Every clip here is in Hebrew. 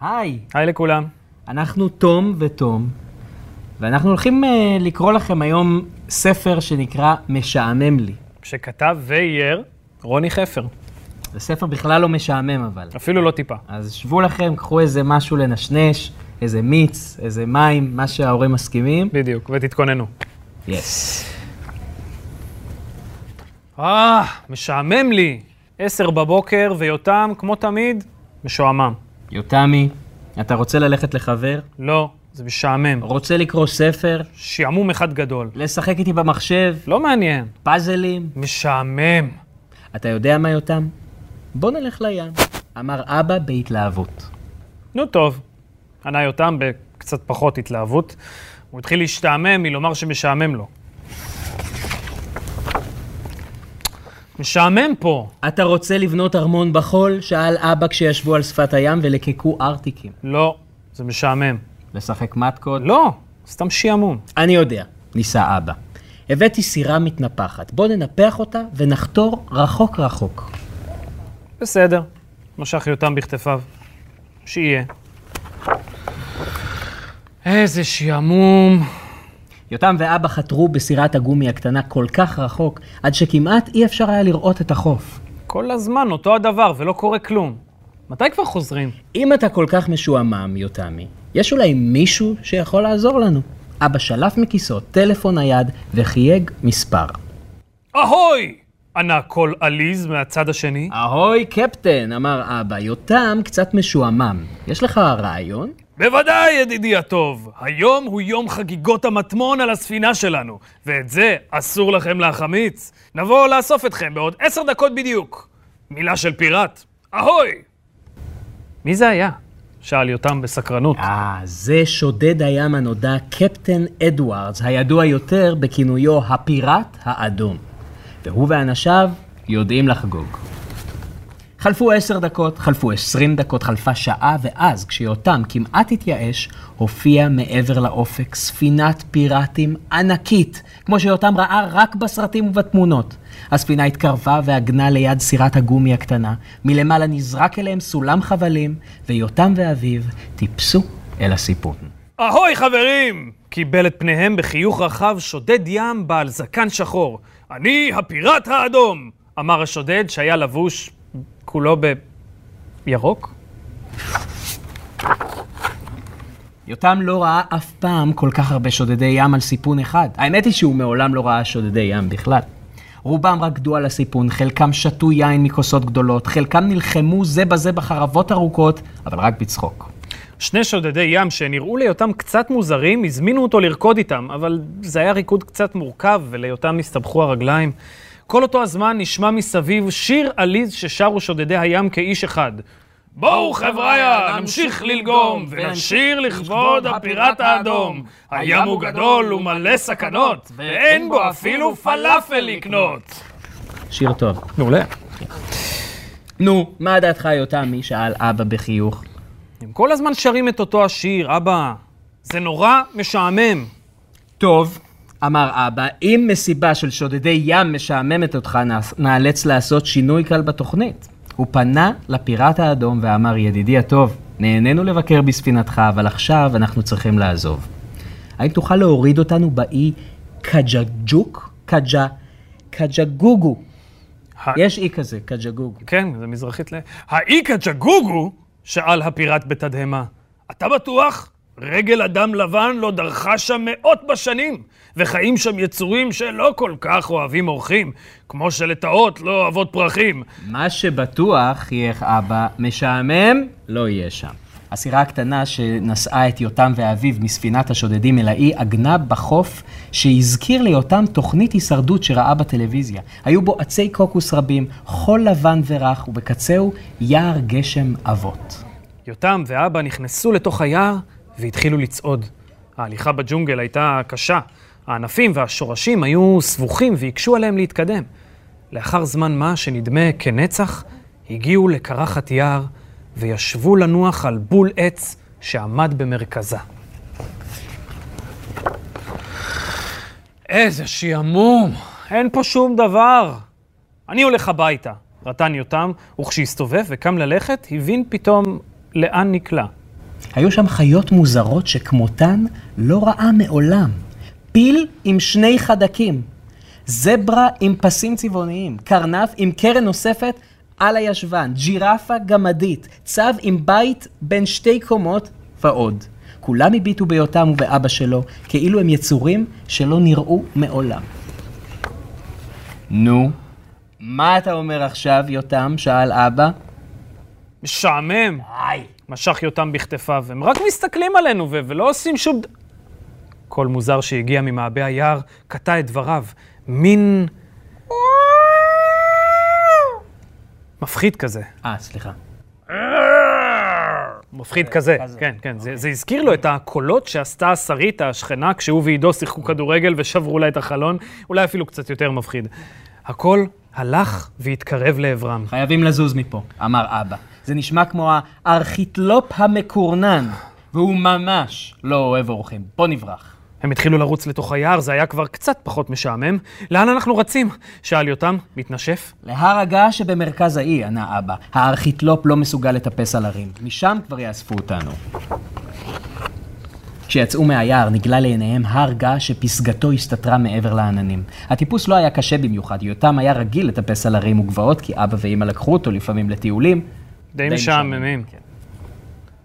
היי, היי לכולם. אנחנו תום ותום, ואנחנו הולכים uh, לקרוא לכם היום ספר שנקרא משעמם לי. שכתב ואייר רוני חפר. זה ספר בכלל לא משעמם אבל. אפילו לא טיפה. אז שבו לכם, קחו איזה משהו לנשנש, איזה מיץ, איזה מים, מה שההורים מסכימים. בדיוק, ותתכוננו. יס. אה, משעמם לי. עשר בבוקר, ויותם, כמו תמיד, משועמם. יותמי, אתה רוצה ללכת לחבר? לא, זה משעמם. רוצה לקרוא ספר? שעמום אחד גדול. לשחק איתי במחשב? לא מעניין. פאזלים? משעמם. אתה יודע מה יותם? בוא נלך לים, אמר אבא בהתלהבות. נו טוב. ענה יותם בקצת פחות התלהבות. הוא התחיל להשתעמם מלומר שמשעמם לו. משעמם פה. אתה רוצה לבנות ארמון בחול? שאל אבא כשישבו על שפת הים ולקקו ארטיקים. לא, זה משעמם. לשחק מתקות? לא, סתם שעמום. אני יודע, ניסה אבא. הבאתי סירה מתנפחת. בוא ננפח אותה ונחתור רחוק רחוק. בסדר, משך יותם בכתפיו. שיהיה. איזה שעמום. יותם ואבא חתרו בסירת הגומי הקטנה כל כך רחוק, עד שכמעט אי אפשר היה לראות את החוף. כל הזמן אותו הדבר ולא קורה כלום. מתי כבר חוזרים? אם אתה כל כך משועמם, יותמי, יש אולי מישהו שיכול לעזור לנו. אבא שלף מכיסו טלפון נייד וחייג מספר. אהוי! ענה קול עליז מהצד השני. אהוי קפטן, אמר אבא, יותם קצת משועמם. יש לך רעיון? בוודאי, ידידי הטוב. היום הוא יום חגיגות המטמון על הספינה שלנו, ואת זה אסור לכם להחמיץ. נבוא לאסוף אתכם בעוד עשר דקות בדיוק. מילה של פיראט. אהוי! מי זה היה? שאל יותם בסקרנות. אה, זה שודד הים הנודע קפטן אדוארדס, הידוע יותר בכינויו הפיראט האדום. והוא ואנשיו יודעים לחגוג. חלפו עשר דקות, חלפו עשרים דקות, חלפה שעה, ואז, כשיותם כמעט התייאש, הופיע מעבר לאופק ספינת פיראטים ענקית, כמו שיותם ראה רק בסרטים ובתמונות. הספינה התקרבה ועגנה ליד סירת הגומי הקטנה, מלמעלה נזרק אליהם סולם חבלים, ויותם ואביו טיפסו אל הסיפון. אהוי חברים! קיבל את פניהם בחיוך רחב שודד ים בעל זקן שחור. אני הפיראט האדום! אמר השודד שהיה לבוש כולו בירוק. יותם לא ראה אף פעם כל כך הרבה שודדי ים על סיפון אחד. האמת היא שהוא מעולם לא ראה שודדי ים בכלל. רובם רקדו על הסיפון, חלקם שתו יין מכוסות גדולות, חלקם נלחמו זה בזה בחרבות ארוכות, אבל רק בצחוק. שני שודדי ים שנראו ליותם קצת מוזרים, הזמינו אותו לרקוד איתם, אבל זה היה ריקוד קצת מורכב, וליותם הסתבכו הרגליים. כל אותו הזמן נשמע מסביב שיר עליז ששרו שודדי הים כאיש אחד. בואו חבריה, נמשיך ללגום, ונשיר לכבוד הפיראט האדום. הים הוא גדול ומלא סכנות, ואין בו אפילו פלאפל לקנות. שיר טוב. מעולה. נו, מה דעתך יותמי? שאל אבא בחיוך. הם כל הזמן שרים את אותו השיר, אבא. זה נורא משעמם. טוב, אמר אבא, אם מסיבה של שודדי ים משעממת אותך, נאלץ לעשות שינוי קל בתוכנית. הוא פנה לפיראט האדום ואמר, ידידי הטוב, נהנינו לבקר בספינתך, אבל עכשיו אנחנו צריכים לעזוב. האם תוכל להוריד אותנו באי קג'ג'וק? קג'ה... קג'גוגו. יש אי כזה, קג'גוגו. כן, זה מזרחית ל... האי קג'גוגו? שאל הפיראט בתדהמה. אתה בטוח? רגל אדם לבן לא דרכה שם מאות בשנים, וחיים שם יצורים שלא כל כך אוהבים אורחים, כמו שלטאות לא אוהבות פרחים. מה שבטוח, חייך אבא, משעמם, לא יהיה שם. הסירה הקטנה שנשאה את יותם ואביו מספינת השודדים אל האי עגנה בחוף שהזכיר ליותם תוכנית הישרדות שראה בטלוויזיה. היו בו עצי קוקוס רבים, חול לבן ורך, ובקצהו יער גשם אבות. יותם ואבא נכנסו לתוך היער והתחילו לצעוד. ההליכה בג'ונגל הייתה קשה. הענפים והשורשים היו סבוכים והקשו עליהם להתקדם. לאחר זמן מה שנדמה כנצח, הגיעו לקרחת יער וישבו לנוח על בול עץ שעמד במרכזה. איזה שעמום, אין פה שום דבר. אני הולך הביתה, רטן יותם, וכשהסתובב וקם ללכת, הבין פתאום לאן נקלע. היו שם חיות מוזרות שכמותן לא ראה מעולם. פיל עם שני חדקים, זברה עם פסים צבעוניים, קרנף עם קרן נוספת על הישבן, ג'ירפה גמדית, צב עם בית בין שתי קומות ועוד. כולם הביטו ביותם ובאבא שלו, כאילו הם יצורים שלא נראו מעולם. נו, מה אתה אומר עכשיו, יותם? שאל אבא. משעמם. היי. משך יותם בכתפיו. הם רק מסתכלים עלינו ו- ולא עושים שום... ד- קול מוזר שהגיע ממעבה היער קטע את דבריו. מין... מפחיד כזה. אה, סליחה. מפחיד כזה, כזה. כן, כן. זה, זה הזכיר לו את הקולות שעשתה שרית, השכנה, כשהוא ועידו שיחקו כדורגל ושברו לה את החלון, אולי אפילו קצת יותר מפחיד. הקול הלך והתקרב לעברם. חייבים לזוז מפה, אמר אבא. זה נשמע כמו הארכיטלופ המקורנן, והוא ממש לא אוהב אורחים. בוא נברח. הם התחילו לרוץ לתוך היער, זה היה כבר קצת פחות משעמם. לאן אנחנו רצים? שאל יותם, מתנשף. להר הגעה שבמרכז האי, ענה אבא. הארכיטלופ לא מסוגל לטפס על הרים. משם כבר יאספו אותנו. כשיצאו מהיער נגלה לעיניהם הר געש שפסגתו הסתתרה מעבר לעננים. הטיפוס לא היה קשה במיוחד, יותם היה רגיל לטפס על הרים וגבעות, כי אבא ואמא לקחו אותו לפעמים לטיולים. די משעממים. כן.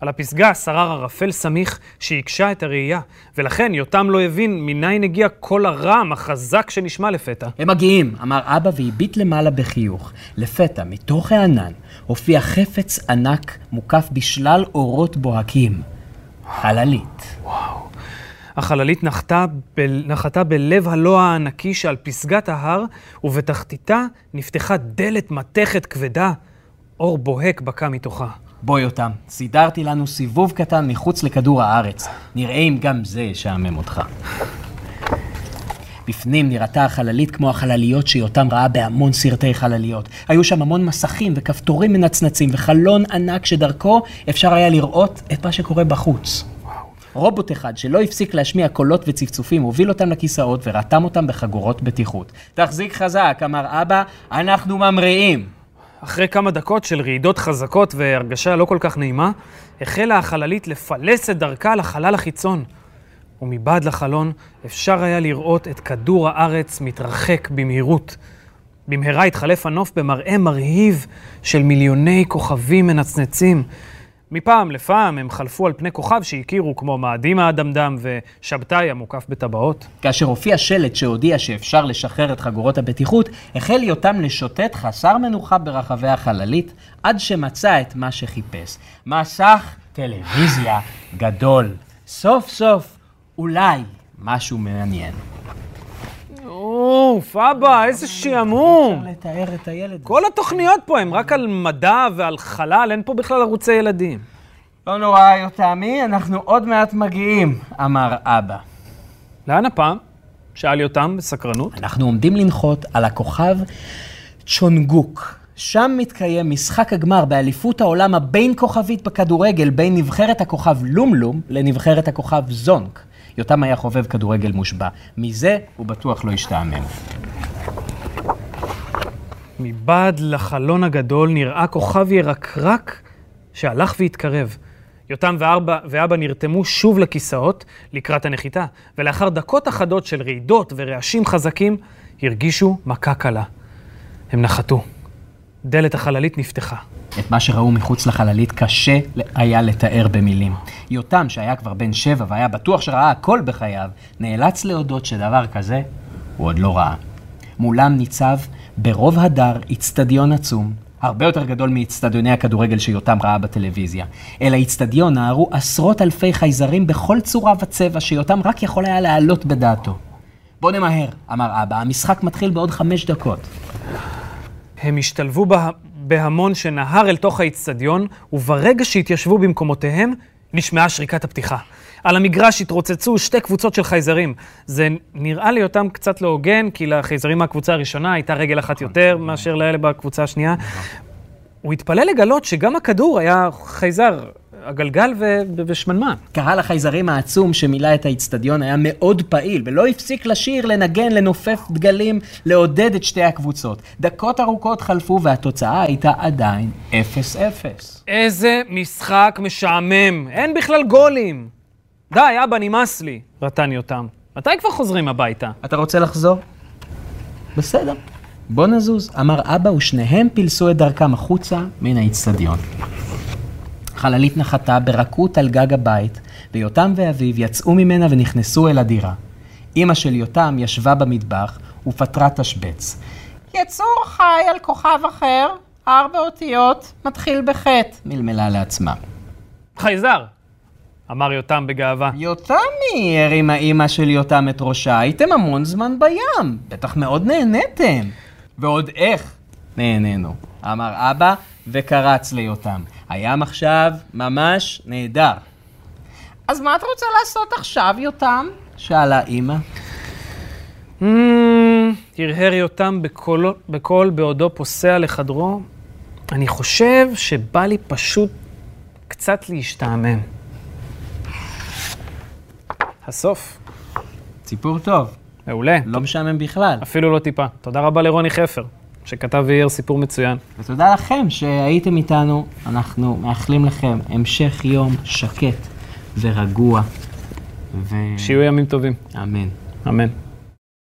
על הפסגה שרר ערפל סמיך שהקשה את הראייה, ולכן יותם לא הבין מניין הגיע קול הרם החזק שנשמע לפתע. הם מגיעים, אמר אבא והביט למעלה בחיוך. לפתע, מתוך הענן, הופיע חפץ ענק מוקף בשלל אורות בוהקים. חללית. החללית נחתה, ב... נחתה בלב הלוע הענקי שעל פסגת ההר, ובתחתיתה נפתחה דלת מתכת כבדה. אור בוהק בקע מתוכה. בוא יותם, סידרתי לנו סיבוב קטן מחוץ לכדור הארץ. נראה אם גם זה ישעמם אותך. בפנים נראתה החללית כמו החלליות שיותם ראה בהמון סרטי חלליות. היו שם המון מסכים וכפתורים מנצנצים וחלון ענק שדרכו אפשר היה לראות את מה שקורה בחוץ. רובוט אחד שלא הפסיק להשמיע קולות וצפצופים הוביל אותם לכיסאות ורתם אותם בחגורות בטיחות. תחזיק חזק, אמר אבא, אנחנו ממריאים. אחרי כמה דקות של רעידות חזקות והרגשה לא כל כך נעימה, החלה החללית לפלס את דרכה לחלל החיצון. ומבעד לחלון אפשר היה לראות את כדור הארץ מתרחק במהירות. במהרה התחלף הנוף במראה מרהיב של מיליוני כוכבים מנצנצים. מפעם לפעם הם חלפו על פני כוכב שהכירו כמו מאדים האדמדם ושבתאי המוקף בטבעות. כאשר הופיע שלט שהודיע שאפשר לשחרר את חגורות הבטיחות, החל יותם לשוטט חסר מנוחה ברחבי החללית, עד שמצא את מה שחיפש. מסך טלוויזיה גדול. סוף סוף, אולי, משהו מעניין. אוף, אבא, איזה שעמום. אפשר לתאר את הילד. כל התוכניות פה הן רק על מדע ועל חלל, אין פה בכלל ערוצי ילדים. לא נורא, יותמי, אנחנו עוד מעט מגיעים, אמר אבא. לאן הפעם? שאל יותם בסקרנות. אנחנו עומדים לנחות על הכוכב צ'ונגוק. שם מתקיים משחק הגמר באליפות העולם הבין-כוכבית בכדורגל בין נבחרת הכוכב לומלום לנבחרת הכוכב זונק. יותם היה חובב כדורגל מושבע. מזה הוא בטוח לא השתעמם. מבעד לחלון הגדול נראה כוכב ירקרק שהלך והתקרב. יותם וארבע, ואבא נרתמו שוב לכיסאות לקראת הנחיתה, ולאחר דקות אחדות של רעידות ורעשים חזקים, הרגישו מכה קלה. הם נחתו. דלת החללית נפתחה. את מה שראו מחוץ לחללית קשה היה לתאר במילים. יותם, שהיה כבר בן שבע והיה בטוח שראה הכל בחייו, נאלץ להודות שדבר כזה הוא עוד לא ראה. מולם ניצב ברוב הדר איצטדיון עצום, הרבה יותר גדול מאיצטדיוני הכדורגל שיותם ראה בטלוויזיה. אל האיצטדיון נהרו עשרות אלפי חייזרים בכל צורה וצבע שיותם רק יכול היה להעלות בדעתו. בוא נמהר, אמר אבא, המשחק מתחיל בעוד חמש דקות. הם השתלבו בה, בהמון שנהר אל תוך האיצטדיון, וברגע שהתיישבו במקומותיהם, נשמעה שריקת הפתיחה. על המגרש התרוצצו שתי קבוצות של חייזרים. זה נראה לי אותם קצת לא הוגן, כי לחייזרים מהקבוצה הראשונה הייתה רגל אחת יותר מאשר לאלה בקבוצה השנייה. הוא התפלא לגלות שגם הכדור היה חייזר. הגלגל ו- ושמנמן. קהל החייזרים העצום שמילא את האיצטדיון היה מאוד פעיל, ולא הפסיק לשיר, לנגן, לנופף דגלים, לעודד את שתי הקבוצות. דקות ארוכות חלפו והתוצאה הייתה עדיין 0-0. איזה משחק משעמם, אין בכלל גולים. די, אבא, נמאס לי, רטן יותם. מתי כבר חוזרים הביתה? אתה רוצה לחזור? בסדר. בוא נזוז, אמר אבא, ושניהם פילסו את דרכם החוצה מן האיצטדיון. חללית נחתה ברכות על גג הבית, ויותם ואביו יצאו ממנה ונכנסו אל הדירה. אמא של יותם ישבה במטבח ופתרה תשבץ. יצור חי על כוכב אחר, ארבע אותיות, מתחיל בחטא, מלמלה לעצמה. חייזר! אמר יותם בגאווה. יותמי, הרימה אימא של יותם את ראשה, הייתם המון זמן בים, בטח מאוד נהניתם. ועוד איך נהנינו, אמר אבא וקרץ ליותם. הים עכשיו ממש נהדר. אז מה אתה רוצה לעשות עכשיו, יותם? שאלה אימא. הרהר יותם בקול, בקול בעודו פוסע לחדרו. אני חושב שבא לי פשוט קצת להשתעמם. הסוף. סיפור טוב, מעולה. לא משעמם בכלל. אפילו לא טיפה. תודה רבה לרוני חפר, שכתב ואייר סיפור מצוין. ותודה לכם שהייתם איתנו, אנחנו מאחלים לכם המשך יום שקט ורגוע. ו... שיהיו ימים טובים. אמן. אמן.